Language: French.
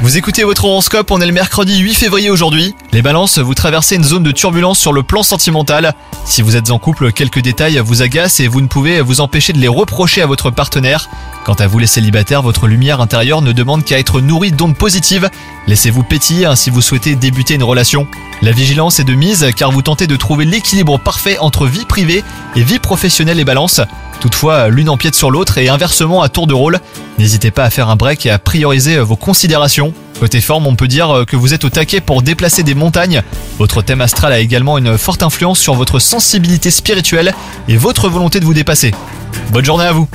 Vous écoutez votre horoscope, on est le mercredi 8 février aujourd'hui. Les balances, vous traversez une zone de turbulence sur le plan sentimental. Si vous êtes en couple, quelques détails vous agacent et vous ne pouvez vous empêcher de les reprocher à votre partenaire. Quant à vous les célibataires, votre lumière intérieure ne demande qu'à être nourrie d'ondes positives. Laissez-vous pétiller hein, si vous souhaitez débuter une relation. La vigilance est de mise car vous tentez de trouver l'équilibre parfait entre vie privée et vie professionnelle et balance. Toutefois, l'une empiète sur l'autre et inversement à tour de rôle. N'hésitez pas à faire un break et à prioriser vos considérations. Côté forme, on peut dire que vous êtes au taquet pour déplacer des montagnes. Votre thème astral a également une forte influence sur votre sensibilité spirituelle et votre volonté de vous dépasser. Bonne journée à vous